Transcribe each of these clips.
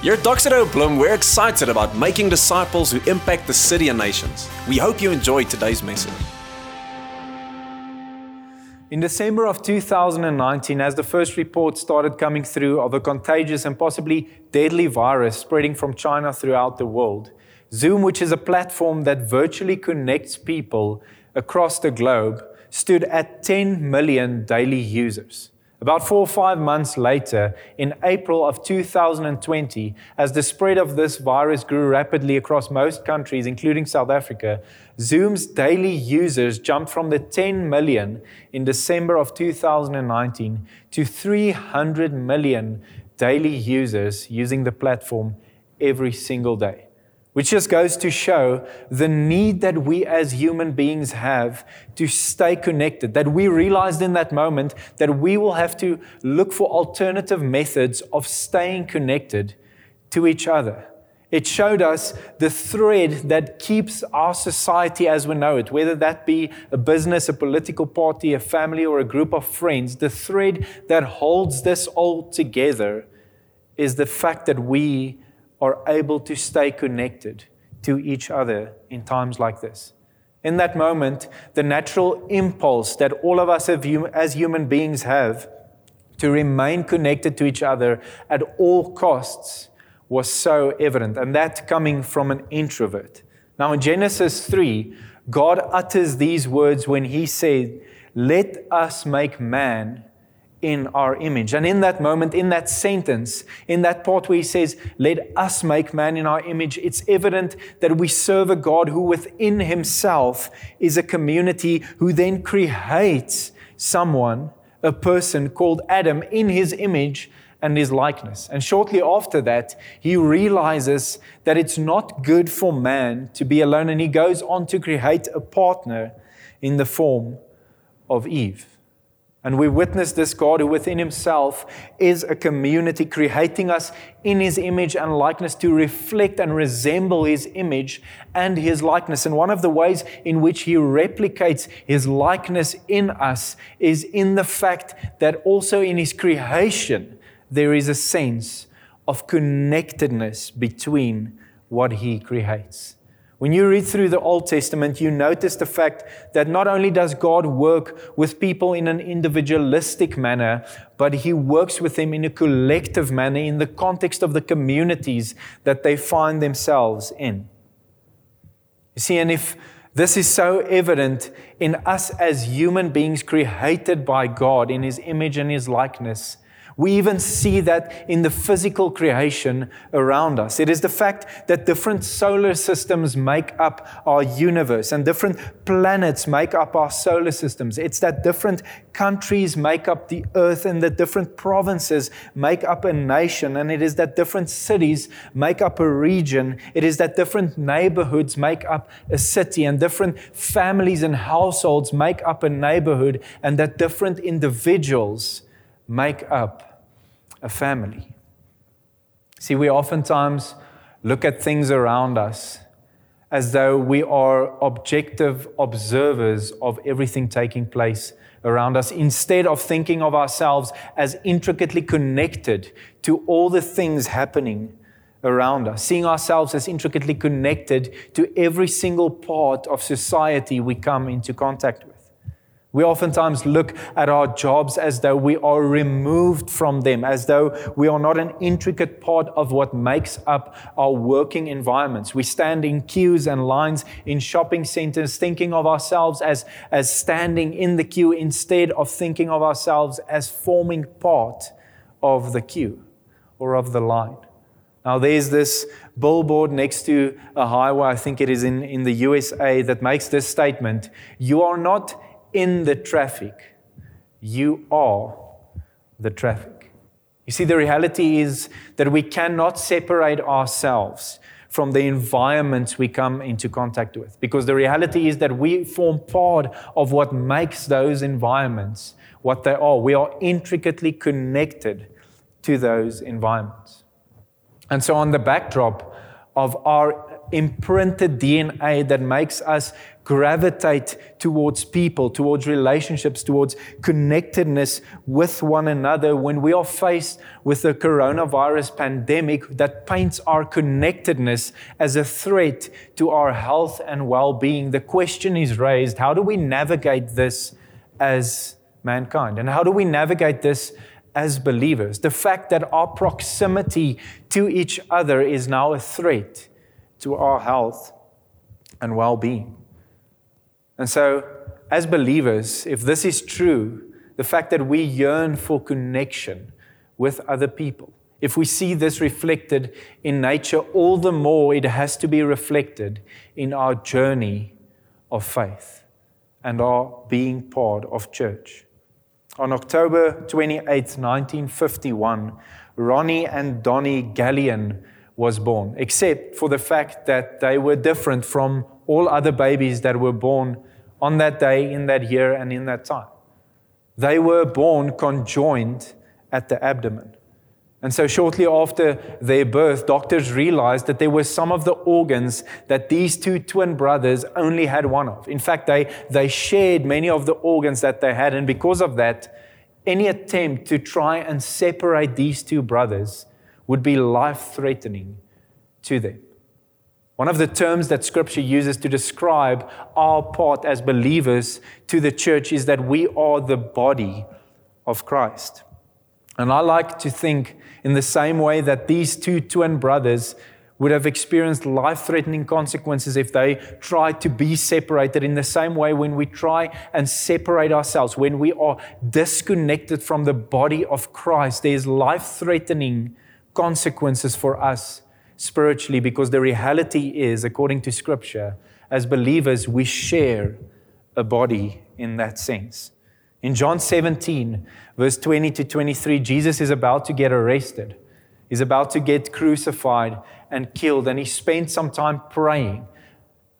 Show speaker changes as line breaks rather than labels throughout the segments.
Here at Doxa Deo Bloem, we're excited about making disciples who impact the city and nations. We hope you enjoy today's message.
In December of 2019, as the first reports started coming through of a contagious and possibly deadly virus spreading from China throughout the world, Zoom, which is a platform that virtually connects people across the globe, stood at 10 million daily users. About four or five months later, in April of 2020, as the spread of this virus grew rapidly across most countries, including South Africa, Zoom's daily users jumped from the 10 million in December of 2019 to 300 million daily users using the platform every single day which just goes to show the need that we as human beings have to stay connected. That we realized in that moment that we will have to look for alternative methods of staying connected to each other. It showed us the thread that keeps our society as we know it, whether that be a business, a political party, a family, or a group of friends. The thread that holds this all together is the fact that we are able to stay connected to each other in times like this. In that moment, the natural impulse that all of us as human beings have to remain connected to each other at all costs was so evident, and that coming from an introvert. Now, in Genesis 3, God utters these words when He said, Let us make man in our image. And in that moment, in that sentence, in that part where he says, Let us make man in our image, it's evident that we serve a God who within himself is a community who then creates someone, a person called Adam, in his image and his likeness. And shortly after that, he realizes that it's not good for man to be alone, and he goes on to create a partner in the form of Eve. And we witness this God who within himself is a community, creating us in his image and likeness to reflect and resemble his image and his likeness. And one of the ways in which he replicates his likeness in us is in the fact that also in his creation, there is a sense of connectedness between what he creates. When you read through the Old Testament, you notice the fact that not only does God work with people in an individualistic manner, but He works with them in a collective manner in the context of the communities that they find themselves in. You see, and if this is so evident in us as human beings created by God in His image and His likeness, we even see that in the physical creation around us. It is the fact that different solar systems make up our universe and different planets make up our solar systems. It's that different countries make up the earth and that different provinces make up a nation. And it is that different cities make up a region. It is that different neighborhoods make up a city and different families and households make up a neighborhood and that different individuals make up a family. See, we oftentimes look at things around us as though we are objective observers of everything taking place around us instead of thinking of ourselves as intricately connected to all the things happening around us, seeing ourselves as intricately connected to every single part of society we come into contact with. We oftentimes look at our jobs as though we are removed from them, as though we are not an intricate part of what makes up our working environments. We stand in queues and lines in shopping centers, thinking of ourselves as, as standing in the queue instead of thinking of ourselves as forming part of the queue or of the line. Now, there's this billboard next to a highway, I think it is in, in the USA, that makes this statement You are not in the traffic. You are the traffic. You see, the reality is that we cannot separate ourselves from the environments we come into contact with. Because the reality is that we form part of what makes those environments what they are. We are intricately connected to those environments. And so, on the backdrop of our imprinted DNA that makes us gravitate towards people, towards relationships, towards connectedness with one another when we are faced with the coronavirus pandemic that paints our connectedness as a threat to our health and well being. The question is raised how do we navigate this as mankind? And how do we navigate this as believers? The fact that our proximity to each other is now a threat to our health and well being. And so, as believers, if this is true, the fact that we yearn for connection with other people, if we see this reflected in nature, all the more it has to be reflected in our journey of faith and our being part of church. On October 28, 1951, Ronnie and Donnie Galyon was born, except for the fact that they were different from all other babies that were born on that day, in that year, and in that time. They were born conjoined at the abdomen. And so, shortly after their birth, doctors realized that there were some of the organs that these two twin brothers only had one of. In fact, they, they shared many of the organs that they had. And because of that, any attempt to try and separate these two brothers would be life threatening to them. One of the terms that Scripture uses to describe our part as believers to the church is that we are the body of Christ. And I like to think in the same way that these two twin brothers would have experienced life threatening consequences if they tried to be separated. In the same way, when we try and separate ourselves, when we are disconnected from the body of Christ, there's life threatening consequences for us spiritually because the reality is, according to Scripture, as believers, we share a body in that sense. In John 17, verse 20 to 23, Jesus is about to get arrested. He's about to get crucified and killed, and he spent some time praying.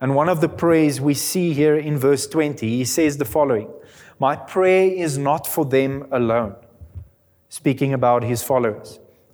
And one of the prayers we see here in verse 20, he says the following My prayer is not for them alone, speaking about his followers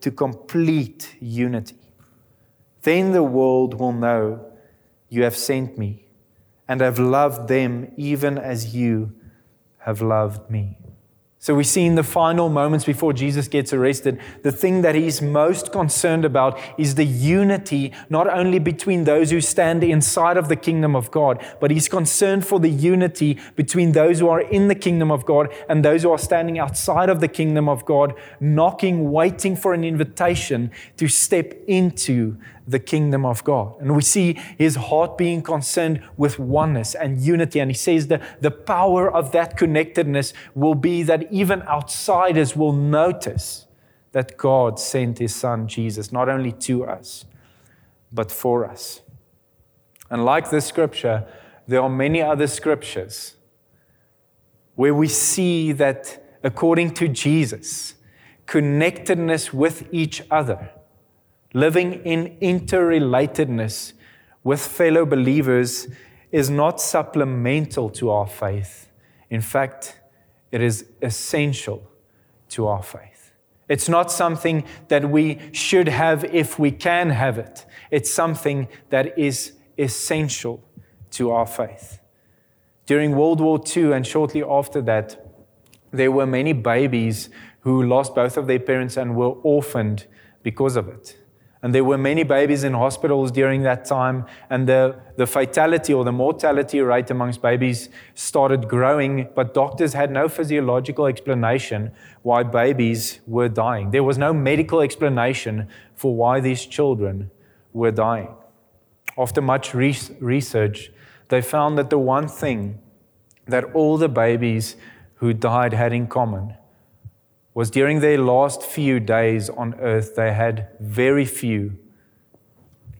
to complete unity. Then the world will know you have sent me and have loved them even as you have loved me. So we see in the final moments before Jesus gets arrested, the thing that he's most concerned about is the unity, not only between those who stand inside of the kingdom of God, but he's concerned for the unity between those who are in the kingdom of God and those who are standing outside of the kingdom of God, knocking, waiting for an invitation to step into the kingdom of God. And we see his heart being concerned with oneness and unity. And he says that the power of that connectedness will be that even outsiders will notice that God sent his son Jesus, not only to us, but for us. And like this scripture, there are many other scriptures where we see that according to Jesus, connectedness with each other living in interrelatedness with fellow believers is not supplemental to our faith. In fact, it is essential to our faith. It's not something that we should have if we can have it. It's something that is essential to our faith. During World War II and shortly after that, there were many babies who lost both of their parents and were orphaned because of it. And there were many babies in hospitals during that time, and the, the fatality or the mortality rate amongst babies started growing, but doctors had no physiological explanation why babies were dying. There was no medical explanation for why these children were dying. After much re- research, they found that the one thing that all the babies who died had in common was during their last few days on earth, they had very few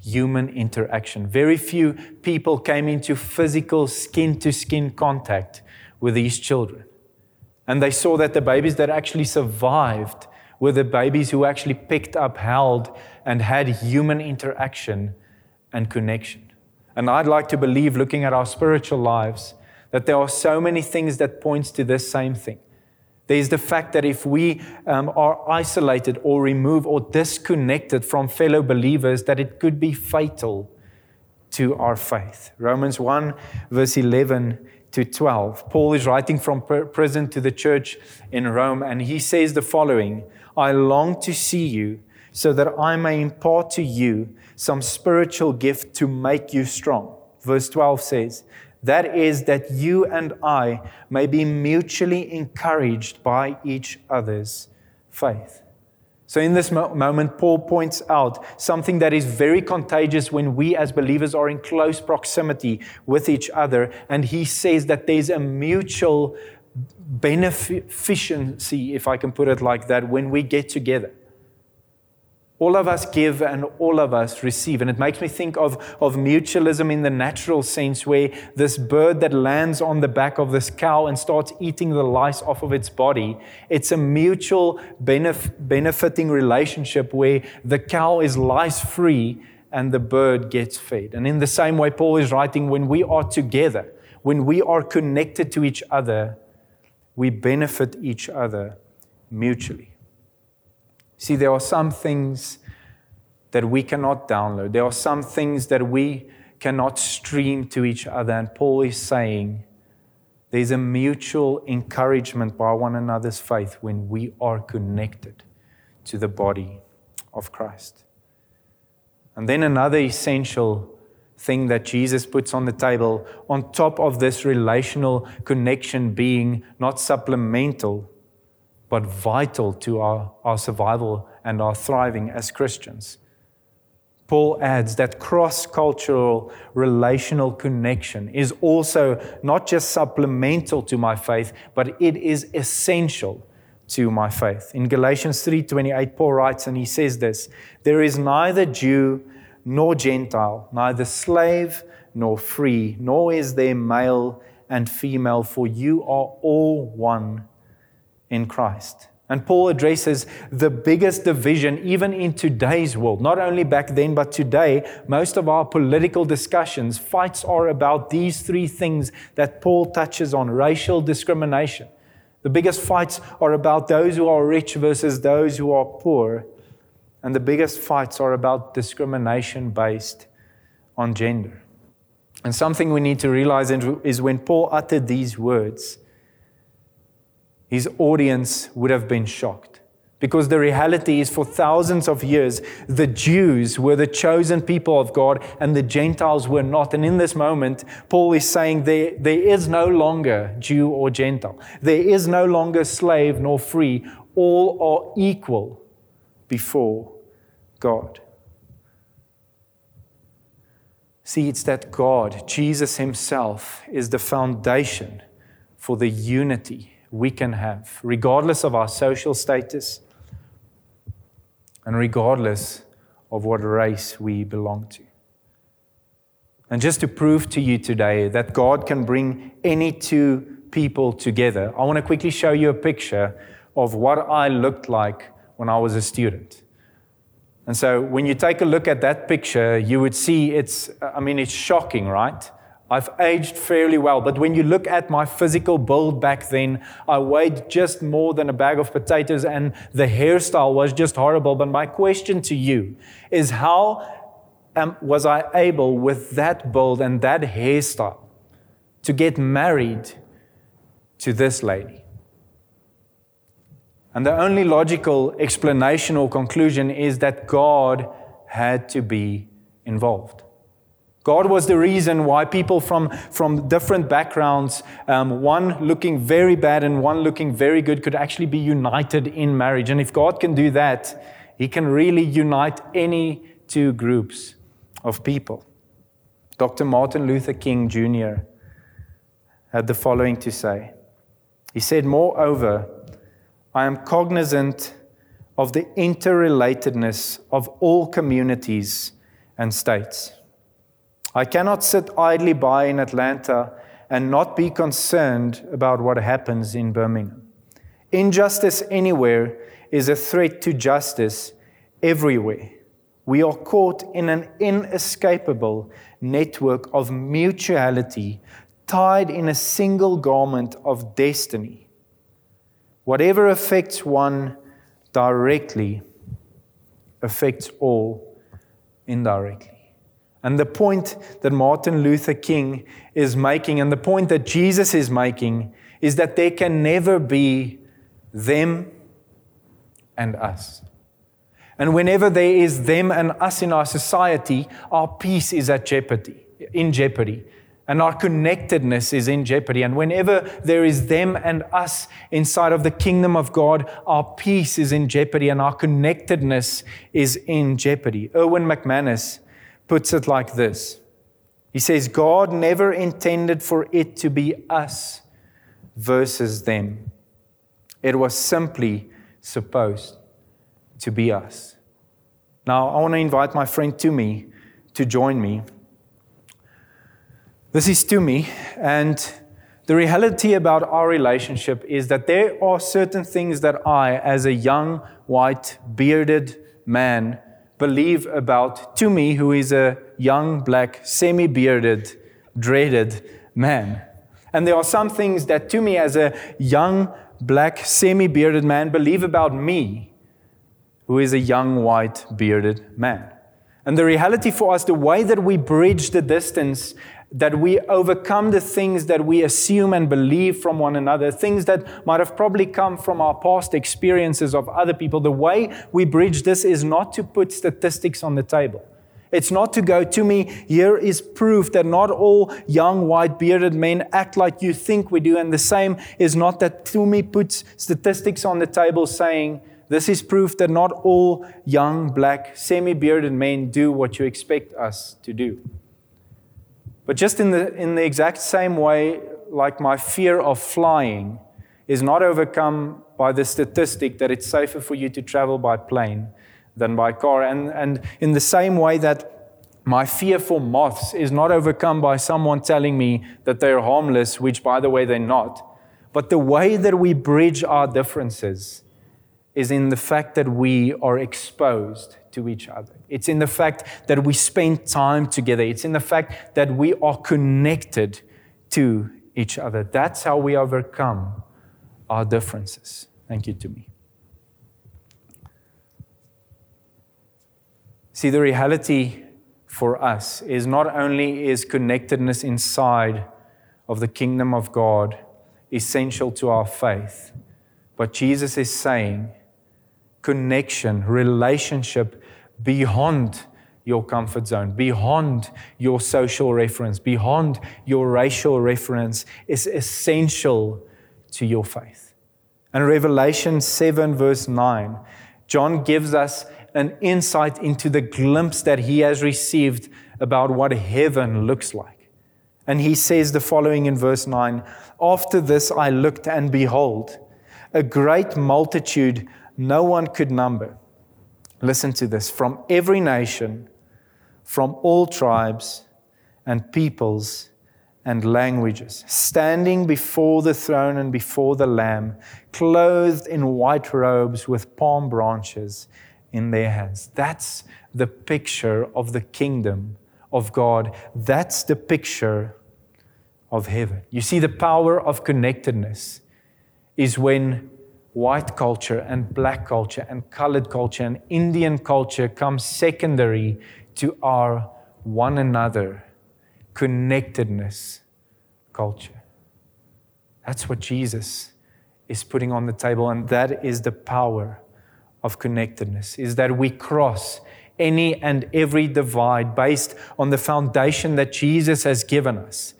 human interaction. Very few people came into physical skin to skin contact with these children. And they saw that the babies that actually survived were the babies who actually picked up, held, and had human interaction and connection. And I'd like to believe, looking at our spiritual lives, that there are so many things that points to this same thing. There's the fact that if we um, are isolated or removed or disconnected from fellow believers, that it could be fatal to our faith. Romans 1, verse 11 to 12. Paul is writing from prison to the church in Rome, and he says the following I long to see you so that I may impart to you some spiritual gift to make you strong. Verse 12 says, That is, that you and I may be mutually encouraged by each other's faith. So, in this mo- moment, Paul points out something that is very contagious when we as believers are in close proximity with each other. And he says that there's a mutual beneficency, if I can put it like that, when we get together. All of us give and all of us receive. And it makes me think of, of mutualism in the natural sense, where this bird that lands on the back of this cow and starts eating the lice off of its body, it's a mutual benef- benefiting relationship where the cow is lice free and the bird gets fed. And in the same way, Paul is writing when we are together, when we are connected to each other, we benefit each other mutually. See, there are some things that we cannot download. There are some things that we cannot stream to each other. And Paul is saying there's a mutual encouragement by one another's faith when we are connected to the body of Christ. And then another essential thing that Jesus puts on the table, on top of this relational connection being not supplemental, but vital to our, our survival and our thriving as Christians. Paul adds that cross cultural relational connection is also not just supplemental to my faith, but it is essential to my faith. In Galatians 3:28 Paul writes and he says this, there is neither Jew nor Gentile, neither slave nor free, nor is there male and female, for you are all one in Christ. And Paul addresses the biggest division even in today's world. Not only back then, but today, most of our political discussions, fights are about these three things that Paul touches on racial discrimination. The biggest fights are about those who are rich versus those who are poor. And the biggest fights are about discrimination based on gender. And something we need to realize is when Paul uttered these words, his audience would have been shocked. Because the reality is, for thousands of years, the Jews were the chosen people of God and the Gentiles were not. And in this moment, Paul is saying there, there is no longer Jew or Gentile. There is no longer slave nor free. All are equal before God. See, it's that God, Jesus Himself, is the foundation for the unity we can have, regardless of our social status and regardless of what race we belong to. And just to prove to you today that God can bring any two people together, I want to quickly show you a picture of what I looked like when I was a student. And so when you take a look at that picture, you would see it's, I mean, it's shocking, right? I've aged fairly well, but when you look at my physical build back then, I weighed just more than a bag of potatoes and the hairstyle was just horrible. But my question to you is how was I able with that build and that hairstyle to get married to this lady? And the only logical explanation or conclusion is that God had to be involved. God was the reason why people from, from different backgrounds, um, one looking very bad and one looking very good, could actually be united in marriage. And if God can do that, He can really unite any two groups of people. Dr. Martin Luther King Jr. had the following to say He said, Moreover, I am cognizant of the interrelatedness of all communities and states I cannot sit idly by in Atlanta and not be concerned about what happens in Birmingham. Injustice anywhere is a threat to justice everywhere. We are caught in an inescapable network of mutuality tied in a single garment of destiny. Whatever affects one directly affects all indirectly. And the point that Martin Luther King is making, and the point that Jesus is making, is that there can never be them and us. And whenever there is them and us in our society, our peace is at jeopardy, in jeopardy. And our connectedness is in jeopardy. And whenever there is them and us inside of the kingdom of God, our peace is in jeopardy and our connectedness is in jeopardy. Erwin McManus puts it like this He says, God never intended for it to be us versus them, it was simply supposed to be us. Now, I want to invite my friend Tumi to join me. This is Tumi, and the reality about our relationship is that there are certain things that I, as a young, white, bearded man, believe about Tumi, who is a young, black, semi bearded, dreaded man. And there are some things that Tumi, as a young, black, semi bearded man, believe about me, who is a young, white, bearded man. And the reality for us, the way that we bridge the distance that we overcome the things that we assume and believe from one another, things that might have probably come from our past experiences of other people. The way we bridge this is not to put statistics on the table. It's not to go Tumi, here is proof that not all young, white, bearded men act like you think we do. And the same is not that Tumi puts statistics on the table saying, this is proof that not all young, black, semi bearded men do what you expect us to do. But just in the, in the exact same way, like my fear of flying is not overcome by the statistic that it's safer for you to travel by plane than by car. And, and in the same way that my fear for moths is not overcome by someone telling me that they're harmless, which, by the way, they're not. But the way that we bridge our differences is in the fact that we are exposed to each other. It's in the fact that we spend time together. It's in the fact that we are connected to each other. That's how we overcome our differences. Thank you Tumi. See, the reality for us is not only is connectedness inside of the kingdom of God essential to our faith, but Jesus is saying connection, relationship beyond your comfort zone, beyond your social reference, beyond your racial reference is essential to your faith. And Revelation 7, verse 9, John gives us an insight into the glimpse that he has received about what heaven looks like. And he says the following in verse 9 After this I looked, and behold, a great multitude no one could number. Listen to this from every nation, from all tribes and peoples and languages, standing before the throne and before the Lamb, clothed in white robes with palm branches in their hands. That's the picture of the kingdom of God. That's the picture of heaven. You see, the power of connectedness is when white culture and black culture and colored culture and Indian culture comes secondary to our one another connectedness culture. That's what Jesus is putting on the table, and that is the power of connectedness, is that we cross any and every divide based on the foundation that Jesus has given us.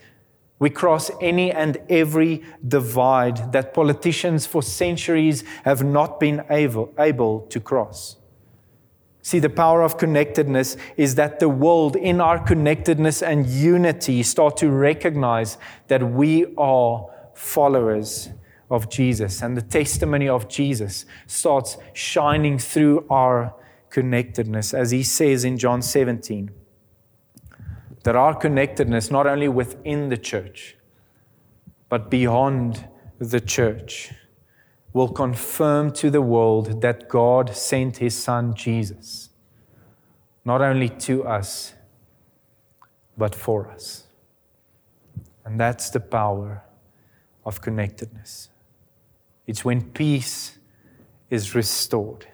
We cross any and every divide that politicians for centuries have not been able, able to cross. See, the power of connectedness is that the world, in our connectedness and unity, start to recognize that we are followers of Jesus. And the testimony of Jesus starts shining through our connectedness, as he says in John 17. That our connectedness, not only within the church, but beyond the church, will confirm to the world that God sent his son Jesus, not only to us, but for us. And that's the power of connectedness. It's when peace is restored.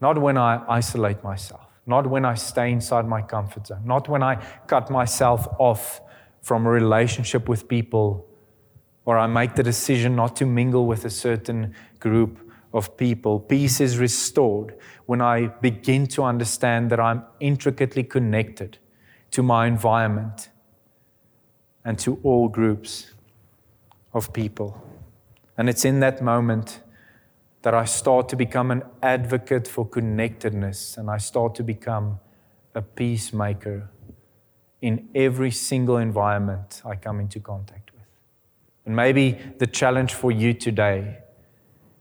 Not when I isolate myself, not when I stay inside my comfort zone, not when I cut myself off from a relationship with people or I make the decision not to mingle with a certain group of people. Peace is restored when I begin to understand that I'm intricately connected to my environment and to all groups of people. And it's in that moment that I start to become an advocate for connectedness and I start to become a peacemaker in every single environment I come into contact with. And maybe the challenge for you today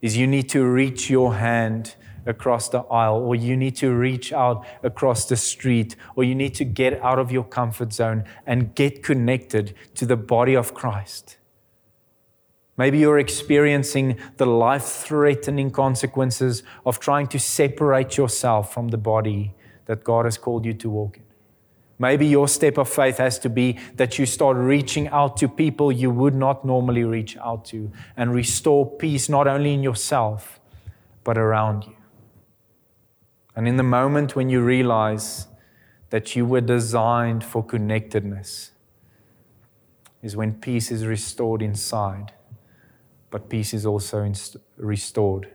is you need to reach your hand across the aisle, or you need to reach out across the street, or you need to get out of your comfort zone and get connected to the body of Christ. Maybe you're experiencing the life threatening consequences of trying to separate yourself from the body that God has called you to walk in. Maybe your step of faith has to be that you start reaching out to people you would not normally reach out to and restore peace not only in yourself, but around you. And in the moment when you realize that you were designed for connectedness, is when peace is restored inside, but peace is also inst- restored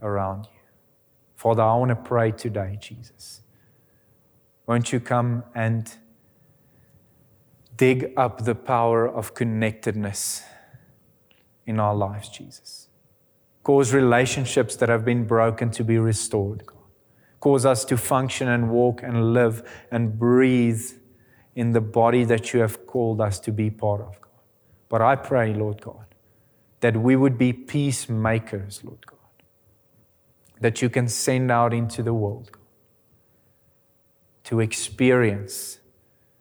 around you. Father, I want to pray today, Jesus. Won't you come and dig up the power of connectedness in our lives, Jesus? Cause relationships that have been broken to be restored, God. Cause us to function and walk and live and breathe in the body that you have called us to be part of, God. But I pray, Lord God, that we would be peacemakers, Lord God, that you can send out into the world to experience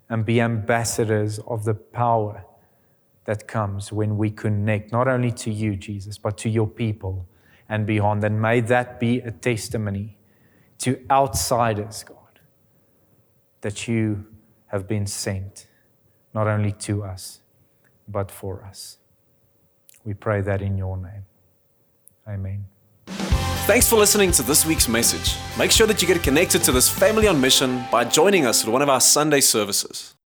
and be ambassadors of the power that comes when we connect, not only to you, Jesus, but to your people and beyond. And may that be a testimony to outsiders, God, that you have been sent, not only to us, but for us. We pray that in your name. Amen.
Thanks for listening to this week's message. Make sure that you get connected to this family on mission by joining us at one of our Sunday services.